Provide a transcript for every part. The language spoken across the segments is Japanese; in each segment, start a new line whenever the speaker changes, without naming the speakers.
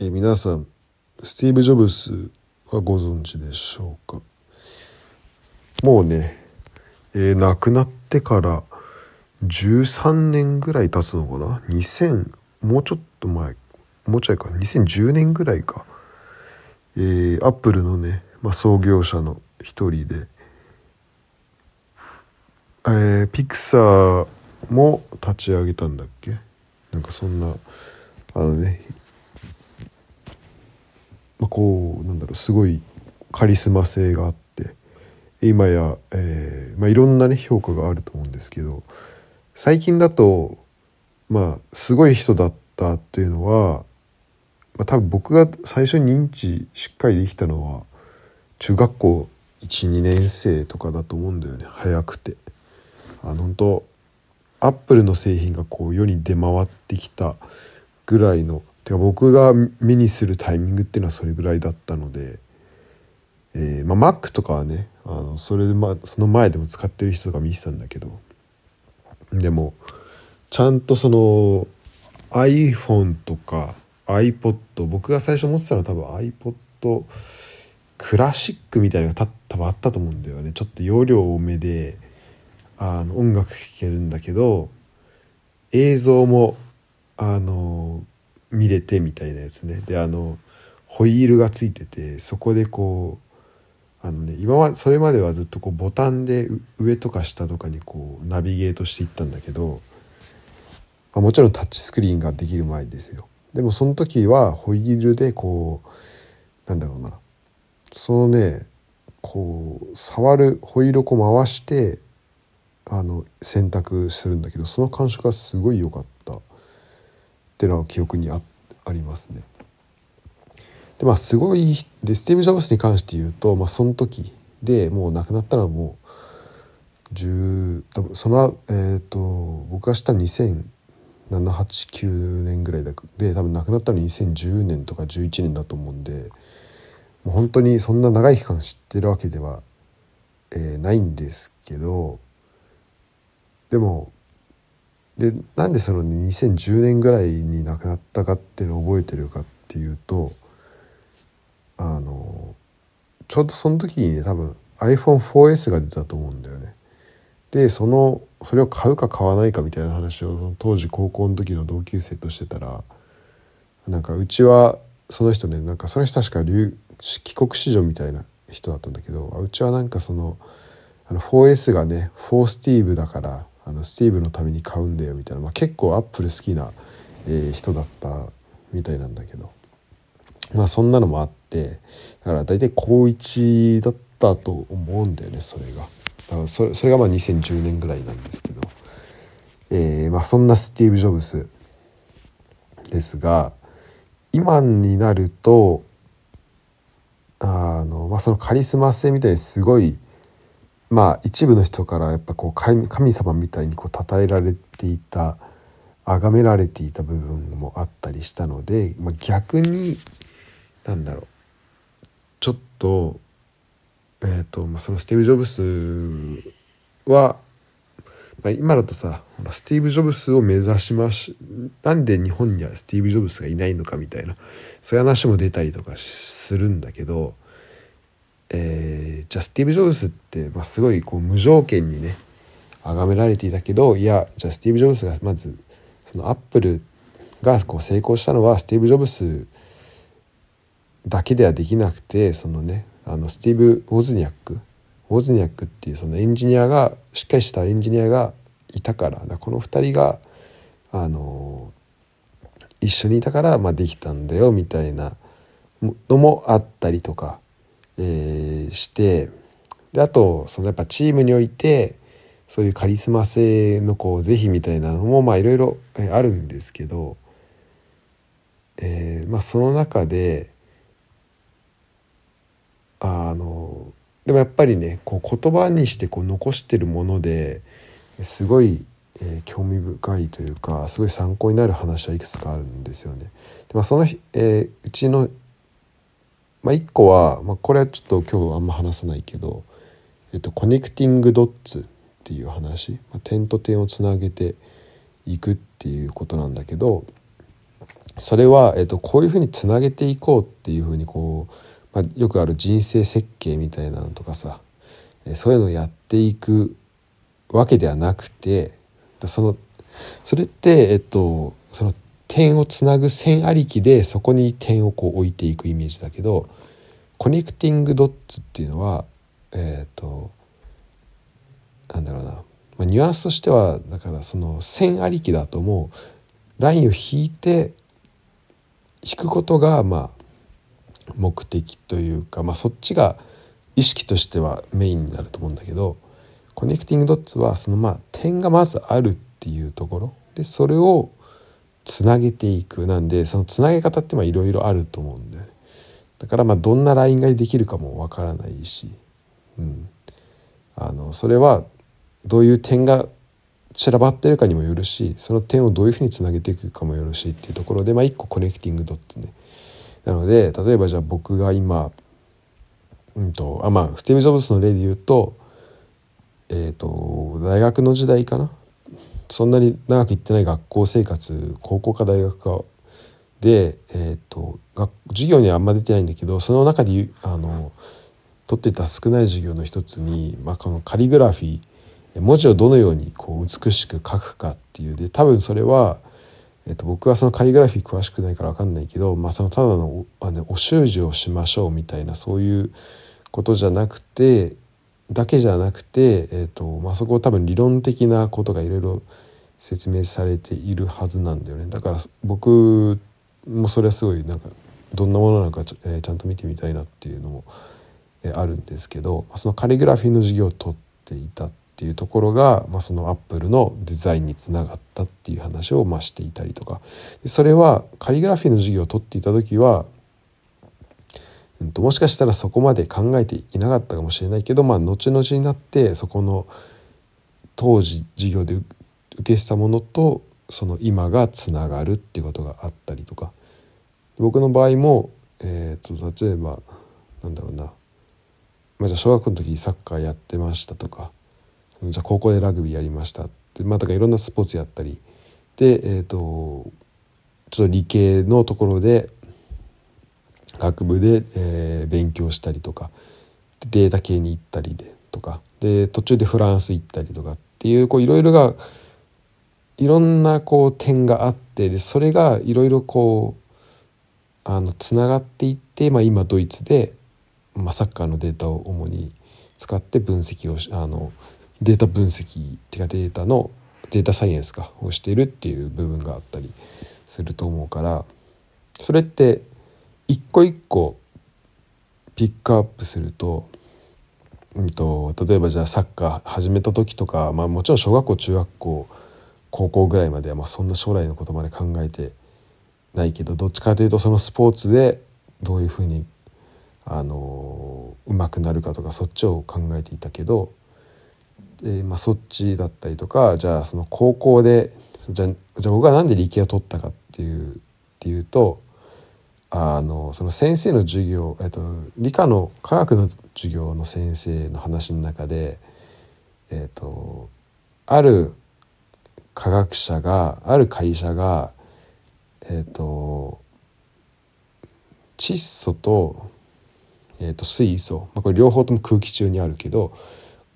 えー、皆さんスティーブ・ジョブスはご存知でしょうか？もうね、えー、亡くなってから13年ぐらい経つのかな？2000もうちょっと前もうちょいか2010年ぐらいか。えー、アップルのね、まあ、創業者の一人で、えー、ピクサーも立ち上げたんだっけ？なんかそんなあのねまあ、こうなんだろうすごいカリスマ性があって今や、えーまあ、いろんなね評価があると思うんですけど最近だとまあすごい人だったっていうのは、まあ、多分僕が最初に認知しっかりできたのは中学校12年生とかだと思うんだよね早くて。あの本当アップルの製品がこう世に出回ってきたぐらいのてか僕が目にするタイミングっていうのはそれぐらいだったので、えー、まあ Mac とかはねあのそれで、まあ、その前でも使ってる人が見てたんだけどでもちゃんとその iPhone とか iPod 僕が最初持ってたのは多分 iPod クラシックみたいなのが多分あったと思うんだよね。ちょっと容量多めであの音楽聴けるんだけど映像もあの見れてみたいなやつね。であのホイールがついててそこでこうあのね今はそれまではずっとこうボタンで上とか下とかにこうナビゲートしていったんだけど、まあ、もちろんタッチスクリーンができる前ですよ。でもその時はホイールでこうなんだろうな。そのねこう触るホイールをこう回してあの選択するんだけどその感触がすごい良かった。っていうのは記憶にあありますね。でまあすごいでスティーブ・ジョブズに関して言うと、まあ、その時でもう亡くなったのはもう10多分そのえっ、ー、と僕が知ったの200789年ぐらいで多分亡くなったの2010年とか11年だと思うんでもう本当にそんな長い期間知ってるわけでは、えー、ないんですけどでもでなんでその2010年ぐらいに亡くなったかっていうのを覚えてるかっていうとあのちょうどその時にね多分 iPhone4S が出たと思うんだよね。でそのそれを買うか買わないかみたいな話を当時高校の時の同級生としてたらなんかうちはその人ねなんかその人確か留帰国子女みたいな人だったんだけどうちはなんかそのあの 4S がね4スティーブだからあのスティーブのために買うんだよみたいな、まあ、結構アップル好きな、えー、人だったみたいなんだけど。まあそんなのもあって。だから大体高1だったと思うんだよねそれが。だからそれそれがまあ2010年ぐらいなんですけど、えー、まあそんなスティーブ・ジョブスですが今になるとあの、まあ、そのカリスマ性みたいにすごいまあ一部の人からやっぱこう神様みたいにこう称えられていた崇められていた部分もあったりしたので、まあ、逆になんだろうちょっと,、えーとまあ、そのスティーブ・ジョブスは、まあ、今だとさスティーブ・ジョブスを目指しましなんで日本にはスティーブ・ジョブスがいないのかみたいなそういう話も出たりとかするんだけど。えー、じゃあスティーブ・ジョブズって、まあ、すごいこう無条件にね崇められていたけどいやじゃあスティーブ・ジョブズがまずそのアップルがこう成功したのはスティーブ・ジョブズだけではできなくてそのねあのスティーブ・ウォズニャックウォズニャックっていうそのエンジニアがしっかりしたエンジニアがいたからだこの2人があの一緒にいたから、まあ、できたんだよみたいなのもあったりとか。えー、してであとそのやっぱチームにおいてそういうカリスマ性のこう是非みたいなのもまあいろいろあるんですけど、えー、まあその中であのでもやっぱりねこう言葉にしてこう残してるものですごい、えー、興味深いというかすごい参考になる話はいくつかあるんですよね。でまあ、その、えー、うちのまあ、1個は、まあ、これはちょっと今日あんま話さないけど、えっと、コネクティングドッツっていう話、まあ、点と点をつなげていくっていうことなんだけどそれは、えーと、こういうふうにつなげていこうっていうふうにこう、まあ、よくある人生設計みたいなのとかさ、そういうのをやっていくわけではなくてそのそれってえっとその点をつなぐ線ありきでそこに点をこう置いていくイメージだけどコネクティングドッツっていうのはえっ、となんだろうな、まあ、ニュアンスとしてはだからその線ありきだともう。ラインを引いて引くことがまあ目的というか、まあ、そっちが意識としてはメインになると思うんだけどコネクティングドッツはそのまあ点がまずあるっていうところ。でそれをつなげていく。なんでそのつなげ方っていろいろあると思うんだよね。だからまあどんなラインができるかもわからないし、うん、あのそれはどういう点が散らばってるかにもよるしその点をどういうふうにつなげていくかもよるしっていうところで、まあ、1個コネクティングドッツね。なので例えばじゃあ僕が今、うんとあまあスティーブ・ジョブズの例で言うとえっ、ー、と大学の時代かなそんなに長く行ってない学校生活高校か大学か。で、えーと、授業にはあんま出てないんだけどその中であの取ってた少ない授業の一つに、まあ、このカリグラフィー文字をどのようにこう美しく書くかっていう。で多分それは、えーと、僕はそのカリグラフィー詳しくないから分かんないけど、まあ、そのただのお,、ね、お習字をしましょうみたいなそういうことじゃなくてだけじゃなくて、えーとまあ、そこ多分理論的なことがいろいろ説明されているはずなんだよね。だから僕もそれはすごいなんかどんなものなのかち,、えー、ちゃんと見てみたいなっていうのも、えー、あるんですけどそのカリグラフィーの授業を取っていたっていうところが、まあ、そのアップルのデザインにつながったっていう話をまあしていたりとか。でそれはカリグラフィーの授業を取っていた時は、もしかしたらそこまで考えていなかったかもしれないけど、まあ、後々になってそこの当時授業で受けてたものとその今がつながるっていうことがあったりとか。僕の場合も、えー、と例えばなんだろうな、まあ、じゃあ小学校の時サッカーやってましたとか。じゃあ高校でラグビーやりましたって。まあだからいろんなスポーツやったり。でえっ、ー、とちょっと理系のところで学部で、えー、勉強したりとかデータ系に行ったりでとかで途中でフランス行ったりとかっていうこういろいろがいろんなこう点があってでそれがいろいろこうあのつながっていって、まあ、今ドイツで、まあ、サッカーのデータを主に使って分析をあのデータ分析っていうかデータのデータサイエンスかをしているっていう部分があったりすると思うからそれって一個一個ピックアップすると,、うんと、例えばじゃあサッカー始めた時とか、まあ、もちろん小学校中学校高校ぐらいまではまあそんな将来のことまで考えてないけどどっちかというとそのスポーツでどういうふうにあのうまくなるかとかそっちを考えていたけど、えまあ、そっちだったりとかじゃあその高校でじゃじゃあ僕は何で理系を取ったかっていうっていうとあのその先生の授業、えっと、理科の科学の授業の先生の話の中で、えっと、ある科学者がある会社が、えっと、窒素と,、えっと水素、まあ、これ両方とも空気中にあるけど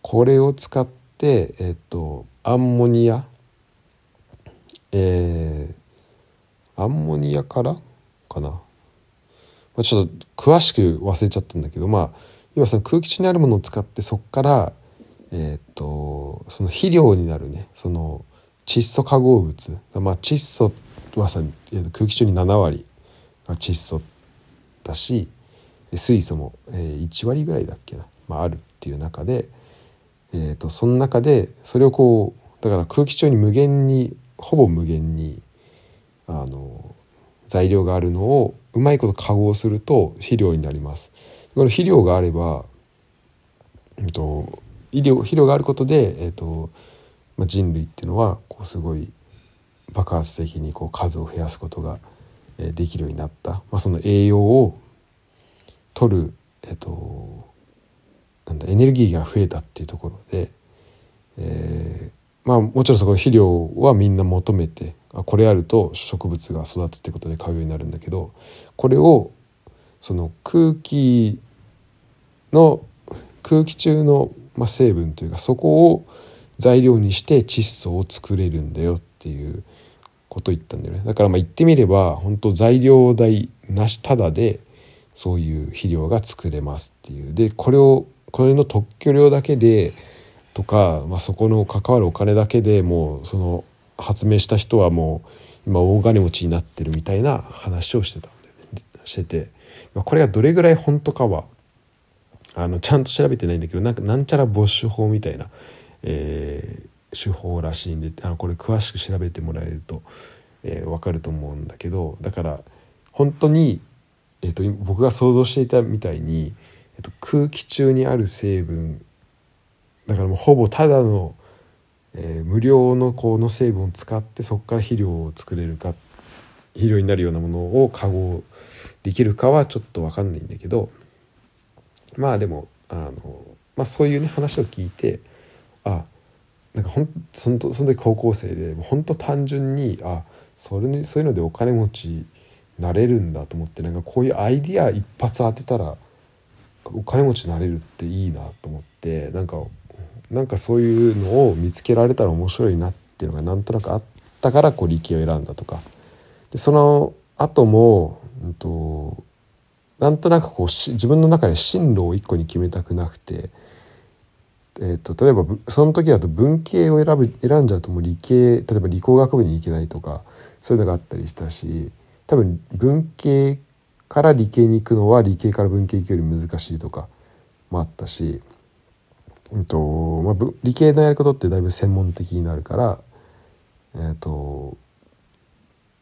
これを使って、えっと、アンモニア、えー、アンモニアからかな？まあ、ちょっと詳しく忘れちゃったんだけどまあ要はその空気中にあるものを使ってそこからえっ、とその肥料になるねその窒素化合物。まあ窒素はさ空気中に7割が窒素だし水素も、1割ぐらいだっけな、まあ、あるっていう中で、えーとその中でそれをこうだから空気中に無限にほぼ無限にあの材料があるのをうまいこと化合すると肥料になります。この肥料があれば、えっと、肥料肥料があることで、えっとまあ、人類っていうのはこうすごい爆発的にこう数を増やすことができるようになった、まあ、その栄養を取る、えっと、なんだエネルギーが増えたっていうところで、えまあもちろんそこ肥料はみんな求めてこれあると植物が育つってことで買うようになるんだけどこれをその空気の空気中の、まあ、成分というかそこを材料にして窒素を作れるんだよっていうことを言ったんだよね。だからまあ言ってみれば本当材料代なしただでそういう肥料が作れますっていう。でこれをこれの特許料だけでとか、まあ、そこの関わるお金だけでもうその発明した人はもう今大金持ちになってるみたいな話をしてたんで、ね、してて。まあこれがどれぐらい本当かはあのちゃんと調べてないんだけどなんかなんちゃら没収法みたいな、えー、手法らしいんであのこれ詳しく調べてもらえると、えー、分かると思うんだけどだから本当に、えーと、僕が想像していたみたいに、えーと空気中にある成分だからもうほぼただのえー、無料のこの成分を使ってそこから肥料を作れるか肥料になるようなものを加合できるかはちょっと分かんないんだけどまあでもあの、まあ、そういうね話を聞いてあなんかほんそのその時高校生でもう本当単純にあそれにそういうのでお金持ちなれるんだと思ってなんかこういうアイディア一発当てたらお金持ちになれるっていいなと思ってなんかなんかそういうのを見つけられたら面白いなっていうのがなんとなくあったからこう理系を選んだとか。でその後も、うんと、なんとなくこう自分の中で進路を一個に決めたくなくて、えーと、例えばその時だと文系を選ぶ選んじゃうともう理系例えば理工学部に行けないとかそういうのがあったりしたし多分文系から理系に行くのは理系から文系行くより難しいとかもあったしうんとまあ、理系のやることってだいぶ専門的になるからえっ、ー、と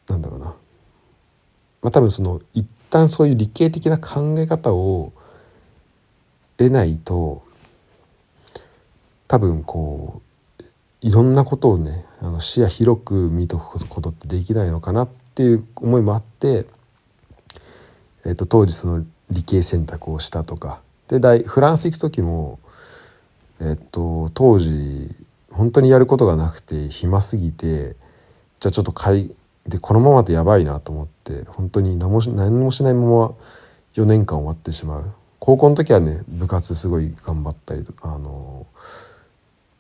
なんだろうな、まあ、多分その一旦そういう理系的な考え方を得ないと多分こういろんなことをねあの視野広く見とくことってできないのかなっていう思いもあって、えー、と当時その理系選択をしたとか。でフランス行く時もえっと当時本当にやることがなくて暇すぎてじゃあちょっと買いでこのままでやばいなと思って本当に何も何もしないまま4年間終わってしまう。高校の時はね部活すごい頑張ったりあの、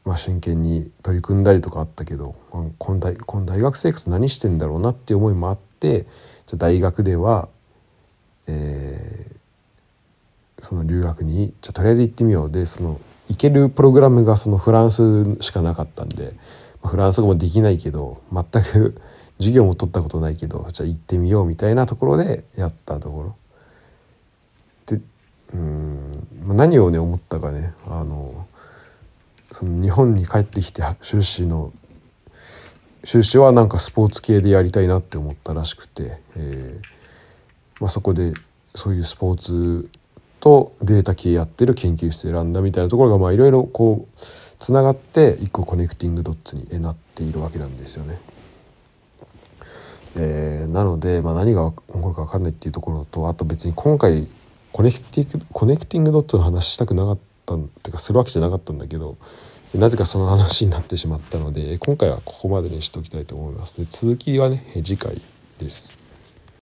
まあ、真剣に取り組んだりとかあったけどこの大この大学生活何してんだろうなっていう思いもあってじゃ大学では、えー、その留学にじゃとりあえず行ってみよう。でその行けるプログラムがそのフランスしかなかったんでまフランス語もできないけど全く 授業も取ったことないけどじゃあ行ってみようみたいなところでやったところ。でうん何をね思ったかねあのその日本に帰ってきて修士の修士はなんかスポーツ系でやりたいなって思ったらしくて、えーまあ、そこでそういうスポーツとデータ系やってる研究室選んだみたいなところがまあいろいろこうつながって一個 connecting dots になっているわけなんですよね。えー、なので、まあ、何が起こるか分かんないっていうところとあと別に今回 connecting connecting dots の話したくなかったってかするわけじゃなかったんだけどなぜかその話になってしまったので今回はここまでにしておきたいと思います。で続きはね次回です。